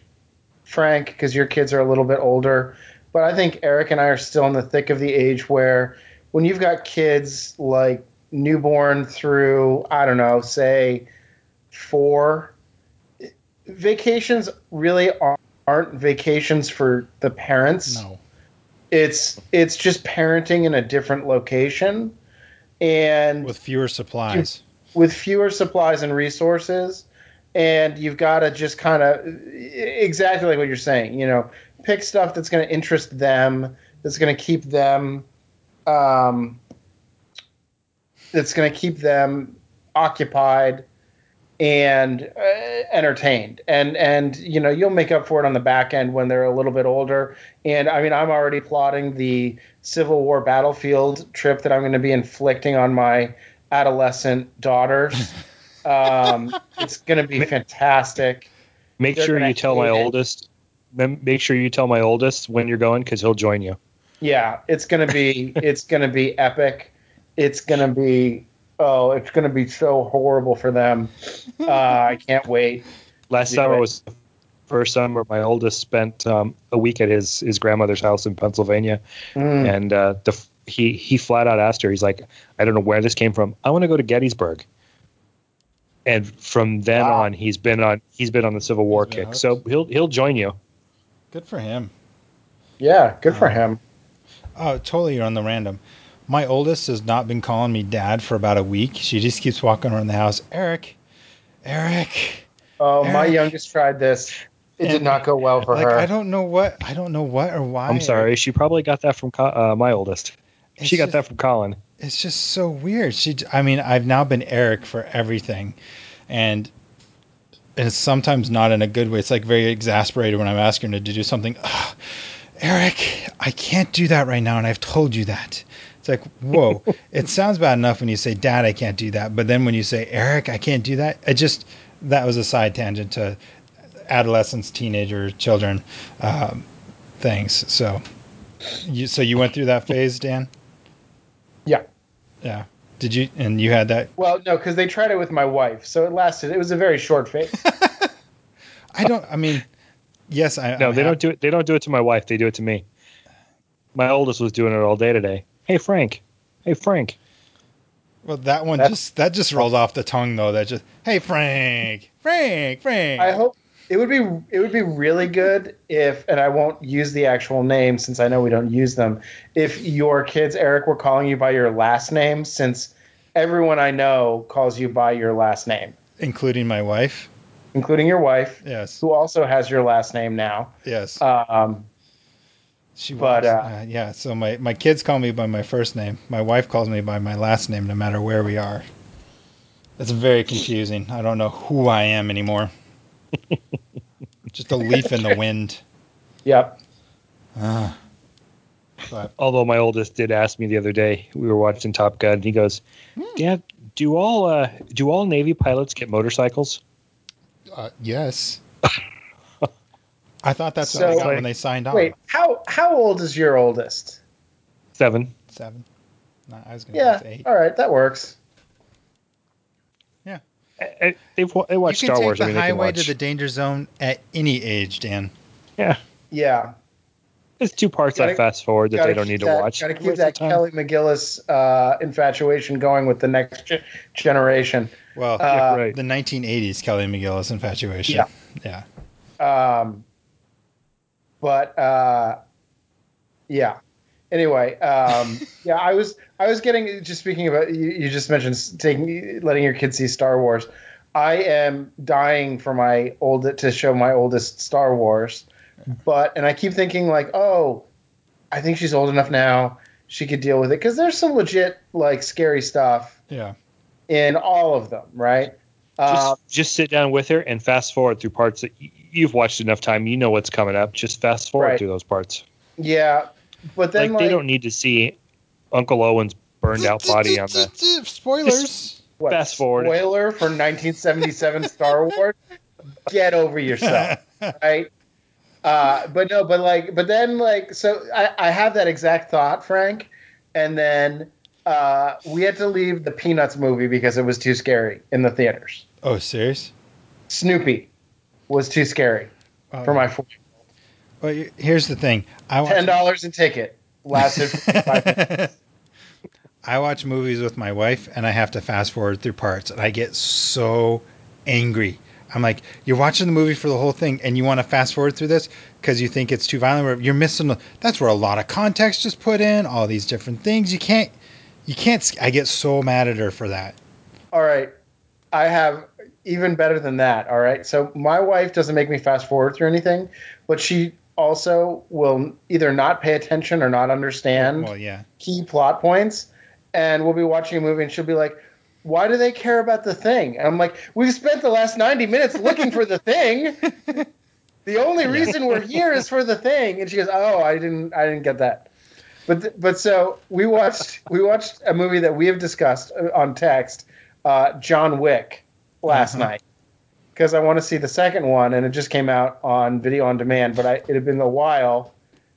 Frank, because your kids are a little bit older. But I think Eric and I are still in the thick of the age where when you've got kids like newborn through, I don't know, say four, vacations really aren't- aren't vacations for the parents No. It's it's just parenting in a different location and With fewer supplies. with fewer supplies and resources and you've got to just kind of exactly like what you're saying you know pick stuff that's going to interest them that's going to keep them um, that's going to keep them occupied and uh, entertained and and you know you'll make up for it on the back end when they're a little bit older and i mean i'm already plotting the civil war battlefield trip that i'm going to be inflicting on my adolescent daughters um, it's going to be fantastic Make They're sure you tell my it. oldest. Make sure you tell my oldest when you're going because he'll join you. yeah it's going to be it's going to be epic it's going to be oh it's going to be so horrible for them uh, i can't wait Last Yeah. summer was the first summer my oldest spent um, a week at his his grandmother's house in Pennsylvania, Mm. and uh, the he he flat out asked her. He's like, I don't know where this came from. I want to go to Gettysburg. And from then Wow. on, he's been on he's been on the Civil War kick. hooked. So he'll he'll join you. Good for him. yeah good for Um, him Oh, totally. You're on the random. My oldest has not been calling me dad for about a week. She just keeps walking around the house. Eric, Eric. oh my youngest tried this it did not go well for like her I don't know what I don't know what or why. I'm sorry. She probably got that from uh, my oldest. It's she got just- that from Colin. It's just so weird. She, I mean, I've now been Eric for everything, and it's sometimes not in a good way. It's like very exasperated when I'm asking her to do something. "Ugh, Eric, I can't do that right now, and I've told you that. It's like, whoa, it sounds bad enough when you say, Dad, I can't do that. But then when you say, Eric, I can't do that, it just, that was a side tangent to adolescents, teenager, children um, things. So, you, so you went through that phase, Dan? Yeah. Yeah. Did you, and you had that? Well, no, because they tried it with my wife, so it lasted. It was a very short phase. I don't, I mean, yes, I, No, I'm they hap- don't do it. They don't do it to my wife. They do it to me. My oldest was doing it all day today. Hey Frank. Hey Frank. Well, that one That's- just, that just rolled off the tongue though. That just, hey, Frank, Frank, Frank. I hope it would be it would be really good if, and I won't use the actual name since I know we don't use them. If your kids, Eric, were calling you by your last name, since everyone I know calls you by your last name, Including my wife. including your wife, Yes. who also has your last name now. Yes. Um, She But, was. uh, Uh, yeah. So my, my kids call me by my first name. My wife calls me by my last name, no matter where we are. It's very confusing. I don't know who I am anymore. Just a leaf in the wind. yep. Ah. but Although my oldest did ask me the other day, we were watching Top Gun. And he goes, Hmm. "Dad, do all uh, do all Navy pilots get motorcycles?" uh, yes. I thought that's what So- they got when they signed on. Wait, how how old is your oldest? Seven. Seven. No, I was going to Yeah. say eight. All right, that works. Eh, eh, They've wa- they You can Star take Wars. the I mean, highway to the danger zone at any age, Dan. yeah, Yeah. there's two parts Gotta- I fast forward that they don't keep need to that- watch. Gotta keep that of the time- Kelly McGillis uh, infatuation going with the next ge- generation. Well, Uh, right. the 1980s Kelly McGillis infatuation. Yeah. Yeah. Um, but uh, yeah. Anyway, um, yeah, I was I was getting just speaking about you, you just mentioned taking letting your kids see Star Wars. I am dying for my old to show my oldest Star Wars, but and I keep thinking like, oh, I think she's old enough now she could deal with it because there's some legit like scary stuff Yeah. in all of them, right? Just, Uh, just sit down with her and fast forward through parts that y- you've watched enough time. You know what's coming up. Just fast forward Right. through those parts. Yeah, but then like, like, they don't need to see Uncle Owen's burned out body on the. spoilers. what, fast forward. spoiler for 1977 Star Wars. Get over yourself, right? Uh, but no, but like, but then like, so I, I have that exact thought, Frank, and then uh, we had to leave the Peanuts movie because it was too scary in the theaters. oh, serious? Snoopy was too scary Oh, for my four. Well, here's the thing. I Ten dollars a ticket lasted five. I watch movies with my wife and I have to fast forward through parts and I get so angry. I'm like, you're watching the movie for the whole thing and you want to fast forward through this because you think it's too violent. You're missing. the- That's where a lot of context is put in. All these different things. You can't. You can't. I get so mad at her for that. All right. I have even better than that. All right. So my wife doesn't make me fast forward through anything, but she also will either not pay attention or not understand Well, yeah. key plot points. And we'll be watching a movie and she'll be like, why do they care about the thing? And I'm like, we've spent the last 90 minutes looking for the thing. The only reason we're here is for the thing. And she goes, oh, I didn't, I didn't get that. But, but so we watched, we watched a movie that we have discussed uh, on text, uh, John Wick last Uh-huh. night. Because I want to see the second one, and it just came out on video on demand. But I, it had been a while,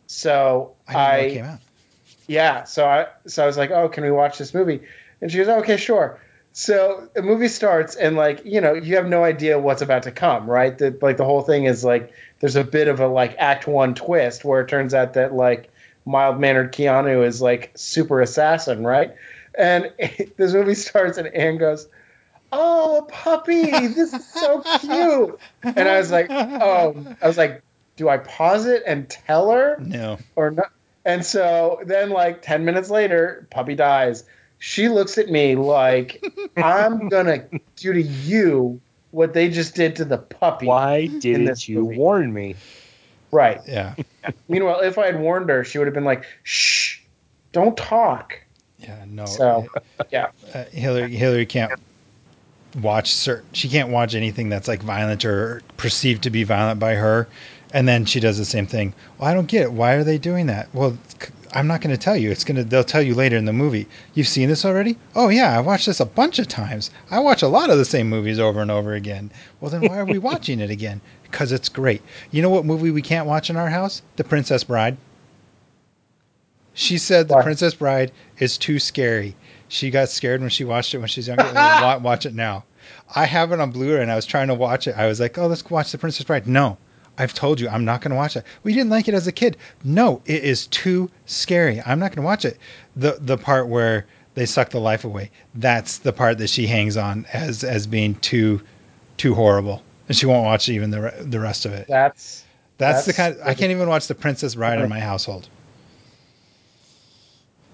so I didn't know it came out. yeah, so I so I was like, "Oh, can we watch this movie?" And she goes, "Okay, sure." So the movie starts, and like you know, you have no idea what's about to come, right? That like the whole thing is like there's a bit of a like Act One twist where it turns out that like mild mannered Keanu is like super assassin, right? And this movie starts, and Anne goes, "Oh, a puppy! This is so cute!" And I was like, "Oh," I was like, "Do I pause it and tell her?" No. or not. And so then, like 10 minutes later, puppy dies. She looks at me like, I'm going to do to you what they just did to the puppy. Why didn't this you movie. warn me? Right. Yeah. Meanwhile, if I had warned her, she would have been like, shh, don't talk. Yeah. No. So, yeah. uh, Hillary Hillary can't watch certain she can't watch anything that's like violent or perceived to be violent by her and then she does the same thing. Well i don't get it. Why are they doing that? Well i'm not going to tell you. It's going to they'll tell you later in the movie. You've seen this already? Oh yeah i watched this a bunch of times. I watch a lot of the same movies over and over again. Well then why are we watching it again? Because it's great. You know what movie we can't watch in our house? The princess bride she said the princess bride is too scary she got scared when she watched it when she was younger. Wa- watch it now. I have it on Blu-ray, and I was trying to watch it. I was like, "Oh, let's watch The Princess Bride." No, I've told you I'm not going to watch it. We didn't like it as a kid. No, it is too scary. I'm not going to watch it. The the part where they suck the life away. That's the part that she hangs on as as being too too horrible, and she won't watch even the re- the rest of it. That's, That's, the that's- kind. I can't even watch The Princess Bride in my household.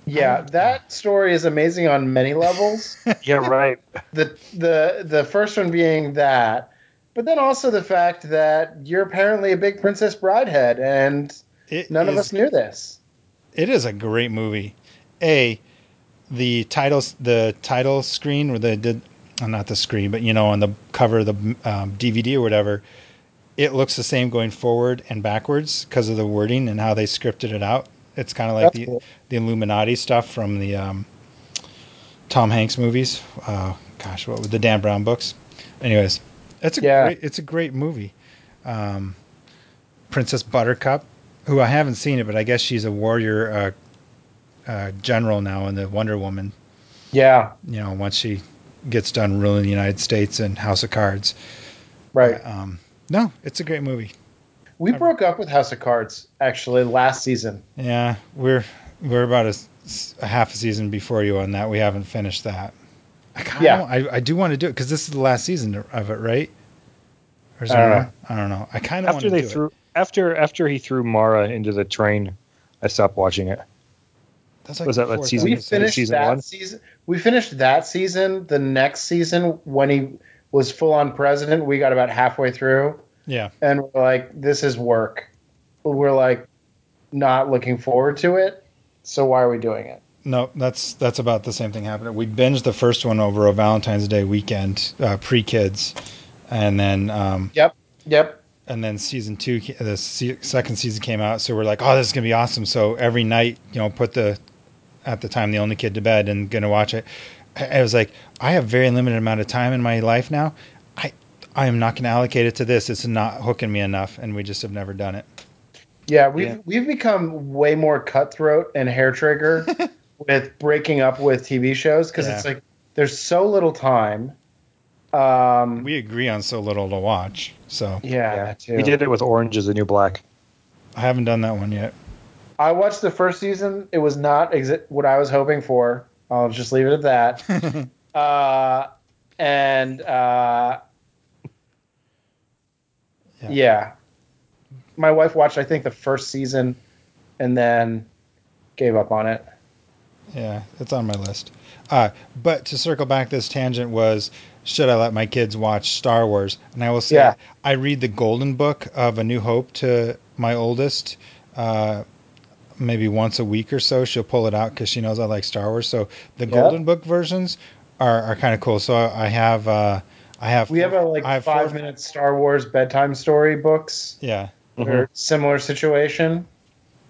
Yeah, that story is amazing on many levels. Yeah, right. the the the first one being that, but then also the fact that you're apparently a big Princess Bridehead, and It none of us knew this. It is a great movie. A, the titles, the title screen where they did, uh, not the screen, but you know, on the cover of the um, DVD or whatever, it looks the same going forward and backwards because of the wording and how they scripted it out. It's kind of like That's the cool. the Illuminati stuff from the um, Tom Hanks movies. Uh, gosh, what was the Dan Brown books? Anyways, it's a Yeah. great, it's a great movie. Um, Princess Buttercup, who I haven't seen it, but I guess she's a warrior uh, uh, general now in the Wonder Woman. Yeah, You know, once she gets done ruling the United States and House of Cards. right. Um, no, it's a great movie. We uh, broke up with House of Cards actually last season. Yeah, we're we're about a half a season before you on that. We haven't finished that. I kind Yeah. I, I do want to do it because this is the last season of it, right? Or is I there don't more? I don't know. I kind of want After to they do it. threw after after he threw Mara into the train, I stopped watching it. That's like was that, the what, fourth season- We finished season that one? season. We finished that season. The next season, when he was full on president, we got about halfway through, Yeah, and we're like, "This is work." We're like, not looking forward to it. So why are we doing it? no, that's that's about the same thing happening. We binged the first one over a Valentine's Day weekend, uh, pre kids, and then um, Yep. Yep. And then season two, the second season came out. So we're like, oh, this is gonna be awesome. So every night, you know, put the at the time the only kid to bed and gonna watch it. I I was like, I have very limited amount of time in my life now. I I am not gonna allocate it to this. It's not hooking me enough, and we just have never done it. Yeah, we've Yeah. we've become way more cutthroat and hair trigger with breaking up with TV shows because it's like there's so little time. Um, We agree on so little to watch. So yeah, that too. We did it with Orange is the New Black. I haven't done that one yet. I watched the first season. It was not exa- what I was hoping for. I'll just leave it at that. uh, and uh, Yeah. yeah. my wife watched I think the first season, and then gave up on it. Yeah, it's on my list. Uh, but to circle back, this tangent was should I let my kids watch Star Wars? And I will say, Yeah. I read the Golden Book of A New Hope to my oldest. Uh, maybe once a week or so, she'll pull it out because she knows I like Star Wars. So the Yeah. Golden Book versions are, are kind of cool. So I have uh, I have We have a like have five four- minute Star Wars bedtime story books. yeah Or similar situation.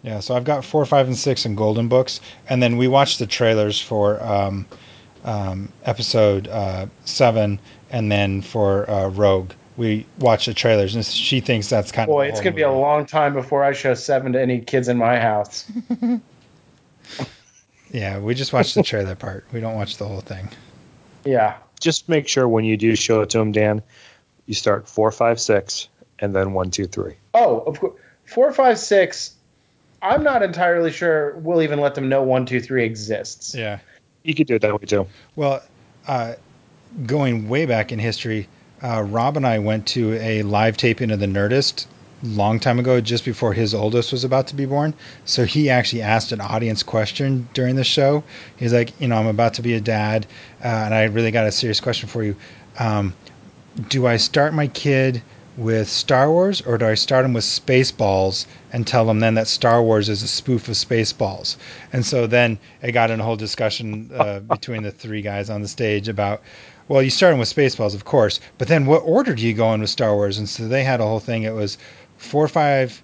Yeah, so I've got four, five, and six in Golden Books, and then we watched the trailers for um, um, episode uh, seven, and then for uh, Rogue. We watched the trailers, and she thinks that's kind Boy, of. Boy, it's gonna be a long time before I show seven to any kids in my house. Yeah, we just watched the trailer part. We don't watch the whole thing. Yeah. Just make sure when you do show it to them, Dan, you start four, five, six, and then one, two, three. Oh, of course. Four, five, six. I'm not entirely sure we'll even let them know one, two, three exists. Yeah. You could do it that way too. Well, uh, going way back in history, uh, Rob and I went to a live taping of The Nerdist long time ago, just before his oldest was about to be born. So he actually asked an audience question during the show. He's like, you know, I'm about to be a dad, uh, and I really got a serious question for you. Um, do I start my kid with Star Wars, or do I start him with Spaceballs and tell him then that Star Wars is a spoof of Spaceballs? And so then it got in a whole discussion uh, between the three guys on the stage about, well, you start him with Spaceballs, of course, but then what order do you go in with Star Wars? And so they had a whole thing. It was four, five,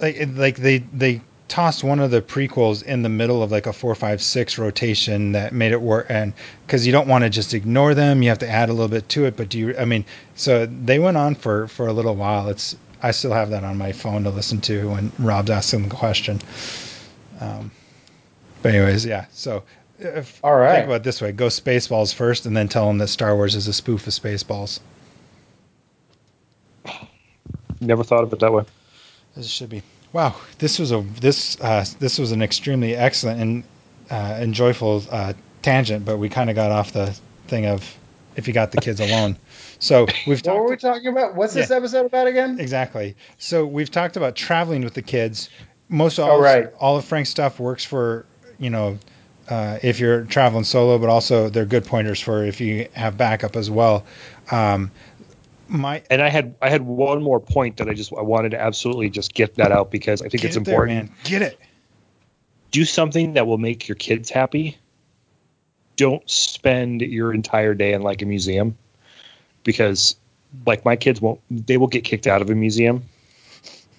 like like they they tossed one of the prequels in the middle of like a four, five, six rotation that made it work. And because you don't want to just ignore them, you have to add a little bit to it. But do you? I mean, so they went on for for a little while. It's I still have that on my phone to listen to when Rob's asking the question. Um, but anyways, yeah. So. If, All right. Think about it this way: go Spaceballs first, and then tell them that Star Wars is a spoof of Spaceballs. Never thought of it that way. As it should be. Wow, this was a this uh, this was an extremely excellent and uh, and joyful uh, tangent, but we kind of got off the thing of if you got the kids alone. So we've What were we talking about? What's this episode about again? exactly. So we've talked about traveling with the kids. Most all Oh, right. all of Frank's stuff works for you know uh, if you're traveling solo, but also they're good pointers for if you have backup as well. Um, my And I had I had one more point that I just I wanted to absolutely just get that out because I think get it's it there, important. man. Get it. do something that will make your kids happy. Don't spend your entire day in like a museum because like my kids won't they will get kicked out of a museum.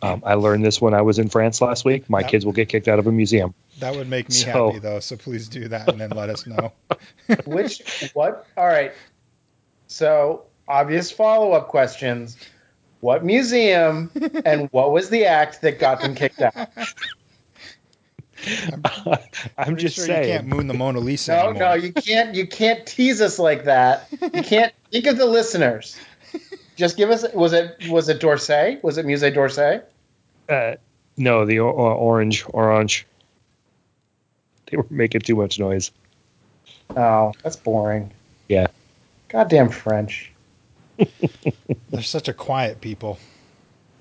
Um, I learned this when I was in France last week. My Yep. kids will get kicked out of a museum. That would make me So- happy though. So please do that and then let us know. Which what? All right. So obvious follow up questions. What museum and what was the act that got them kicked out? I'm Pretty just sure saying. you can't moon the Mona Lisa No, anymore. no, you can't. You can't tease us like that. You can't think of the listeners. Just give us. Was it was it D'Orsay? Was it Musée d'Orsay? Uh, no, the o- o- orange, orange. They were making too much noise. Oh, that's boring. Yeah. Goddamn French. They're such a quiet people.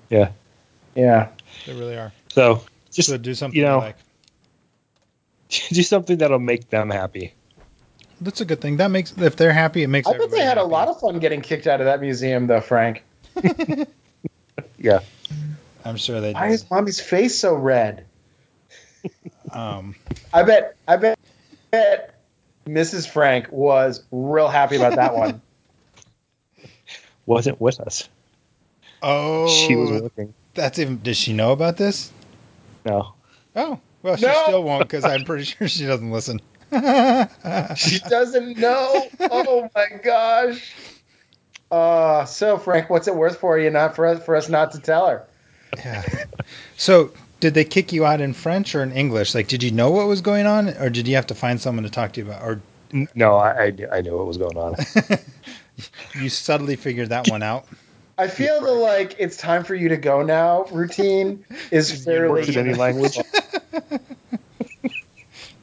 Yeah. Yeah. They really are. So just so do something you know- like. do something that'll make them happy. That's a good thing. That makes if they're happy, it makes. I bet they everybody had a lot of fun getting kicked out of that museum, though, Frank. Yeah. I'm sure they Why did. is mommy's face so red? Um, I bet. I bet. bet Mrs. Frank was real happy about that one. Wasn't with us. Oh, she was working. That's even. Does she know about this? No. Oh, well, she No. still won't because I'm pretty sure she doesn't listen. She doesn't know. Oh my gosh. Uh, so Frank, what's it worth for you not for us for us not to tell her? yeah. So, did they kick you out in French or in English? Like, did you know what was going on, or did you have to find someone to talk to you about, or No, I, I, I knew what was going on. you subtly figured that one out? I feel the like it's time for you to go now routine is fairly in any language.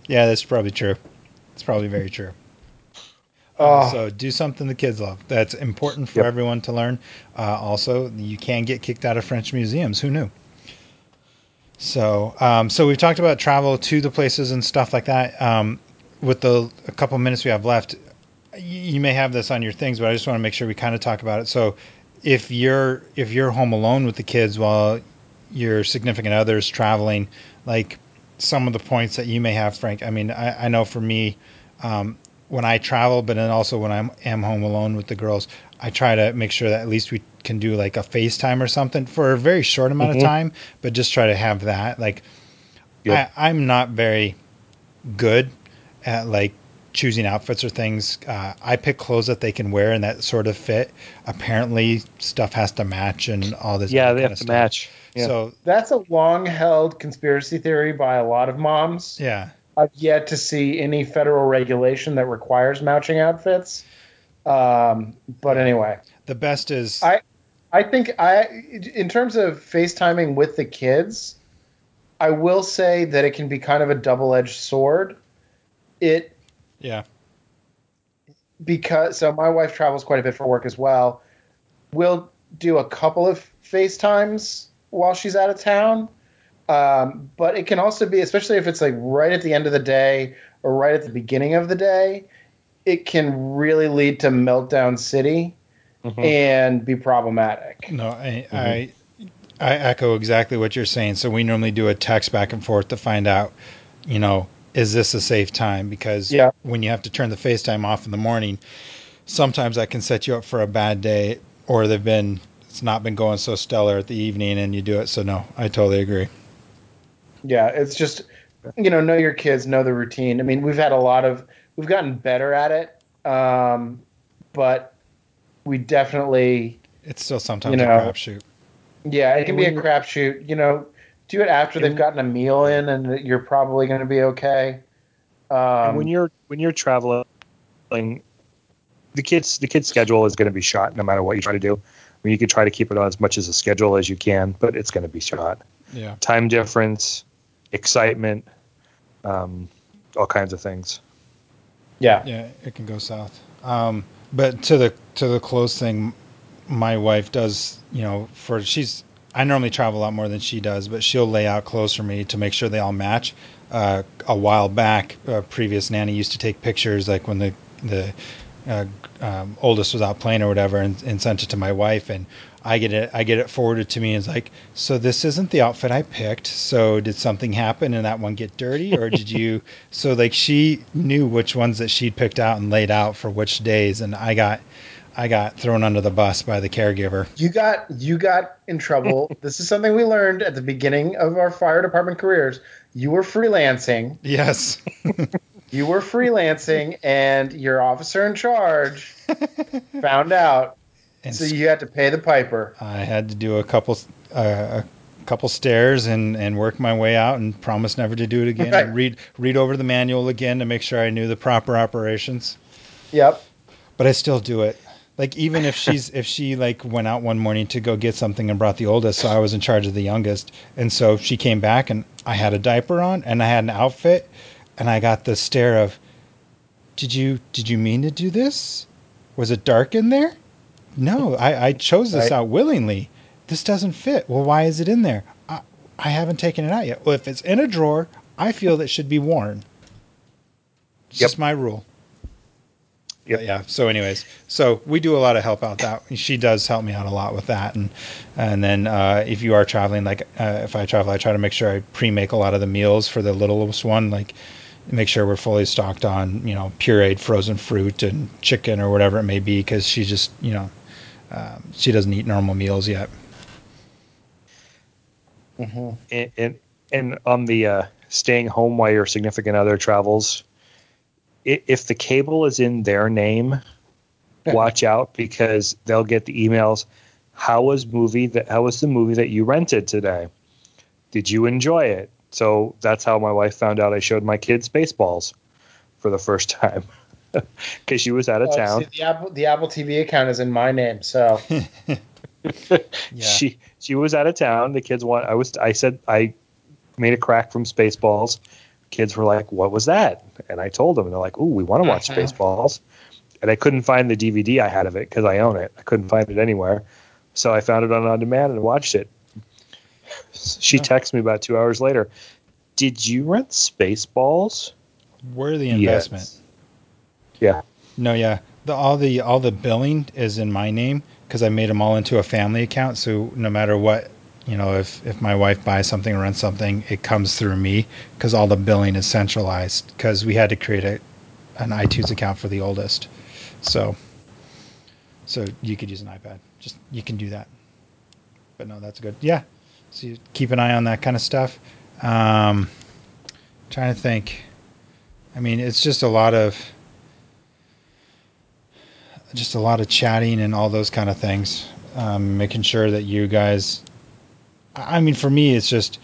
Yeah, that's probably true. It's probably very true. Oh, So do something the kids love. That's important for Yep. everyone to learn. Uh, also, you can get kicked out of French museums. Who knew? So, um, so we've talked about travel to the places and stuff like that. Um, with the a couple minutes we have left, you, may have this on your things, but I just want to make sure we kind of talk about it. So, if you're if you're home alone with the kids while your significant other's traveling, like some of the points that you may have, Frank. I mean, I, I know for me, um, when I travel, but then also when I am home alone with the girls, I try to make sure that at least we can do like a FaceTime or something for a very short amount Mhm. of time, but just try to have that. Like, Yep. I, I'm not very good at like choosing outfits or things. Uh, I pick clothes that they can wear and that sort of fit. Apparently, stuff has to match and all this. yeah, other they have of to stuff. match. Yeah. So that's a long held conspiracy theory by a lot of moms. yeah, I've yet to see any federal regulation that requires matching outfits. Um, but anyway, the best is I- I think I, in terms of FaceTiming with the kids, I will say that it can be kind of a double-edged sword. It yeah. because so my wife travels quite a bit for work as well. We'll do a couple of FaceTimes while she's out of town. Um, but it can also be, especially if it's like right at the end of the day or right at the beginning of the day, it can really lead to meltdown city Mhm. and be problematic. No, I, I I echo exactly what you're saying. So we normally do a text back and forth to find out, you know, is this a safe time? Because Yeah. when you have to turn the FaceTime off in the morning, sometimes that can set you up for a bad day, or they've been it's not been going so stellar at the evening, and you do it. So no, I totally agree. Yeah, it's just you know, know your kids, know the routine. I mean, we've had a lot of we've gotten better at it, um, but we definitely It's still sometimes You a crapshoot. yeah, it can be a when you're- crapshoot. You know, do it after they've gotten a meal in, and you're probably going to be okay. Um, when you're when you're traveling, the kids the kids schedule is going to be shot no matter what you try to do. I mean, you could try to keep it on as much as a schedule as you can, but it's going to be shot. Yeah. Time difference, excitement, um, all kinds of things. yeah, Yeah, it can go south. Um, but to the to the close thing, my wife does. You know, for she's I normally travel a lot more than she does, but she'll lay out clothes for me to make sure they all match. Uh, a while back, a previous nanny used to take pictures, like when the the uh, um, oldest was out playing or whatever, and, and sent it to my wife, and I get it I get it forwarded to me, and it's like, so this isn't the outfit I picked. So did something happen and that one get dirty, or did you? So like she knew which ones that she'd picked out and laid out for which days, and I got I got thrown under the bus by the caregiver. you got you got in trouble. this is something we learned at the beginning of our fire department careers. You were freelancing. Yes. You were freelancing, and your officer in charge found out. and So you had to pay the piper. I had to do a couple uh, a couple stairs and and work my way out and promise never to do it again. Right. And read read over the manual again to make sure I knew the proper operations. Yep. But I still do it. Like even if she's if she like went out one morning to go get something and brought the oldest, so I was in charge of the youngest, and so she came back and I had a diaper on and I had an outfit, and I got the stare of, did you did you mean to do this? Was it dark in there? No, I, I chose this Right. out willingly. This doesn't fit. Well, why is it in there? I, I haven't taken it out yet. Well, if it's in a drawer, I feel that should be worn. It's Yep. just my rule. Yeah. So, anyways, so we do a lot of help out that. She does help me out a lot with that, and and then uh, if you are traveling, like uh, if I travel, I try to make sure I pre-make a lot of the meals for the littlest one, like make sure we're fully stocked on you know pureed frozen fruit and chicken or whatever it may be, because she just you know um, she doesn't eat normal meals yet. Mhm. and and, and on the uh, staying home while your significant other travels, if the cable is in their name, watch out because they'll get the emails. How was movie that? How was the movie that you rented today? Did you enjoy it? So that's how my wife found out I showed my kids Spaceballs for the first time because she was out of Oh, town. see, the Apple the Apple TV account is in my name, so Yeah. She she was out of town. The kids want. I was. I said I made a crack from Spaceballs. Kids were like, "What was that?" And I told them, and they're like, "Ooh, we want to watch Uh-huh. Spaceballs." And I couldn't find the DVD I had of it because I own it. I couldn't find it anywhere, so I found it on on demand and watched it. She texted me about two hours later. Did you rent Spaceballs? Worthy investment. Yes. Yeah. No, yeah. The all the all the billing is in my name because I made them all into a family account. So no matter what, you know, if if my wife buys something or rents something, it comes through me because all the billing is centralized. Because we had to create a an iTunes account for the oldest, so so you could use an iPad. Just you can do that. But no, that's good. Yeah. So you keep an eye on that kind of stuff. Um, trying to think. I mean, it's just a lot of just a lot of chatting and all those kind of things. Um, making sure that you guys, I I mean, for me, it's just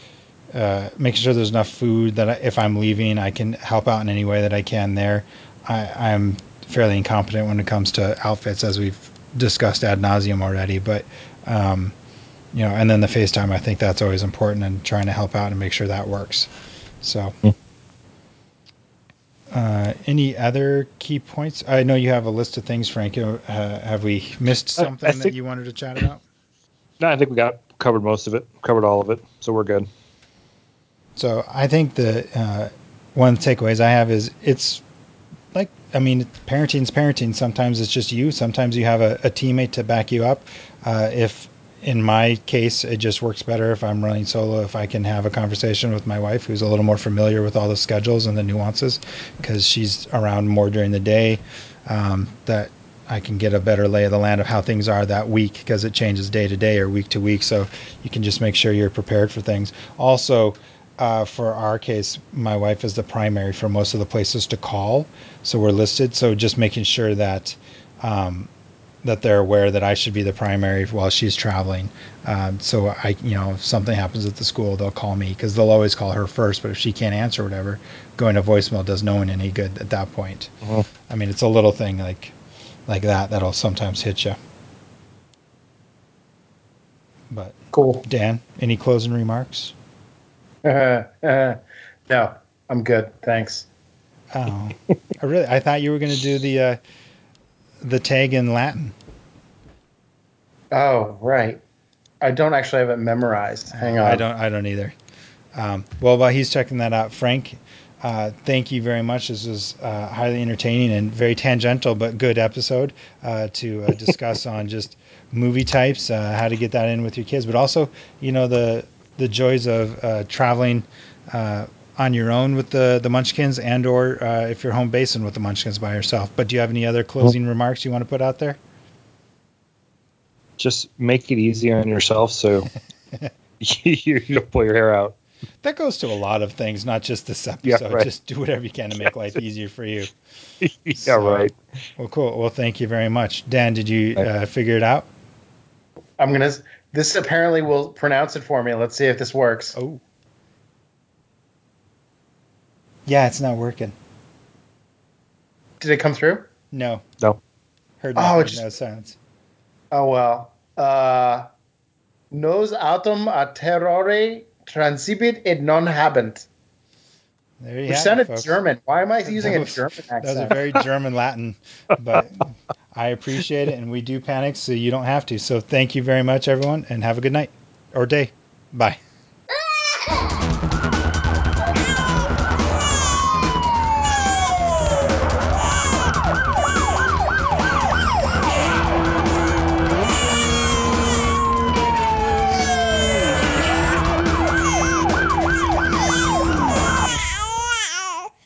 uh, making sure there's enough food that I, if I'm leaving, I can help out in any way that I can there. I, I'm fairly incompetent when it comes to outfits, as we've discussed ad nauseum already. But, um, you know, and then the FaceTime, I think that's always important and trying to help out and make sure that works. So. Hmm. Uh, any other key points? I know you have a list of things, Frank. Uh, have we missed I- I something that you wanted to chat about? No, I think we got covered most of it. Covered all of it, so we're good. So I think the uh, one of the takeaways I have is it's like I mean parenting's parenting. Sometimes it's just you. Sometimes you have a, a teammate to back you up. Uh, if in my case it just works better if I'm running solo. If I can have a conversation with my wife, who's a little more familiar with all the schedules and the nuances, because she's around more during the day. Um, that I can get a better lay of the land of how things are that week because it changes day to day or week to week. So you can just make sure you're prepared for things. Also, uh, for our case, my wife is the primary for most of the places to call, so we're listed. So just making sure that um, that they're aware that I should be the primary while she's traveling. Um, so I, you know, if something happens at the school, they'll call me because they'll always call her first. But if she can't answer, whatever, going to voicemail does no one any good at that point. Mhm. I mean, it's a little thing like like that that'll sometimes hit you. But cool. Dan, any closing remarks? Uh, uh, no, I'm good. Thanks. Oh, I really I thought you were going to do the uh, the tag in Latin. Oh, right. I don't actually have it memorized. Hang on. I don't. I don't either. Um, well, while he's checking that out, Frank, uh, thank you very much. This was uh, highly entertaining and very tangential, but good episode uh, to uh, discuss on just movie types, uh, how to get that in with your kids, but also, you know, the the joys of uh, traveling uh, on your own with the the Munchkins, and or uh, if you're home basing with the Munchkins by yourself. But do you have any other closing remarks you want to put out there? Just make it easy on yourself so you don't pull your hair out. That goes to a lot of things, not just this Yeah, episode. right. Just do whatever you can to make life easier for you. yeah, So- right. Well, cool. Well, thank you very much, Dan. Did you uh, figure it out? I'm gonna. This apparently will pronounce it for me. Let's see if this works. Oh, yeah, it's not working. Did it come through? No. No. Heard Oh, nothing. it just- no silence. Oh well. Uh, nos autumn a terrore transibit et non habent. There you Which have sounded it, folks. German. Why am I That using a was- German That was a very German Latin, but I appreciate it, and we do panic, so you don't have to. So thank you very much, everyone, and have a good night or day. Bye.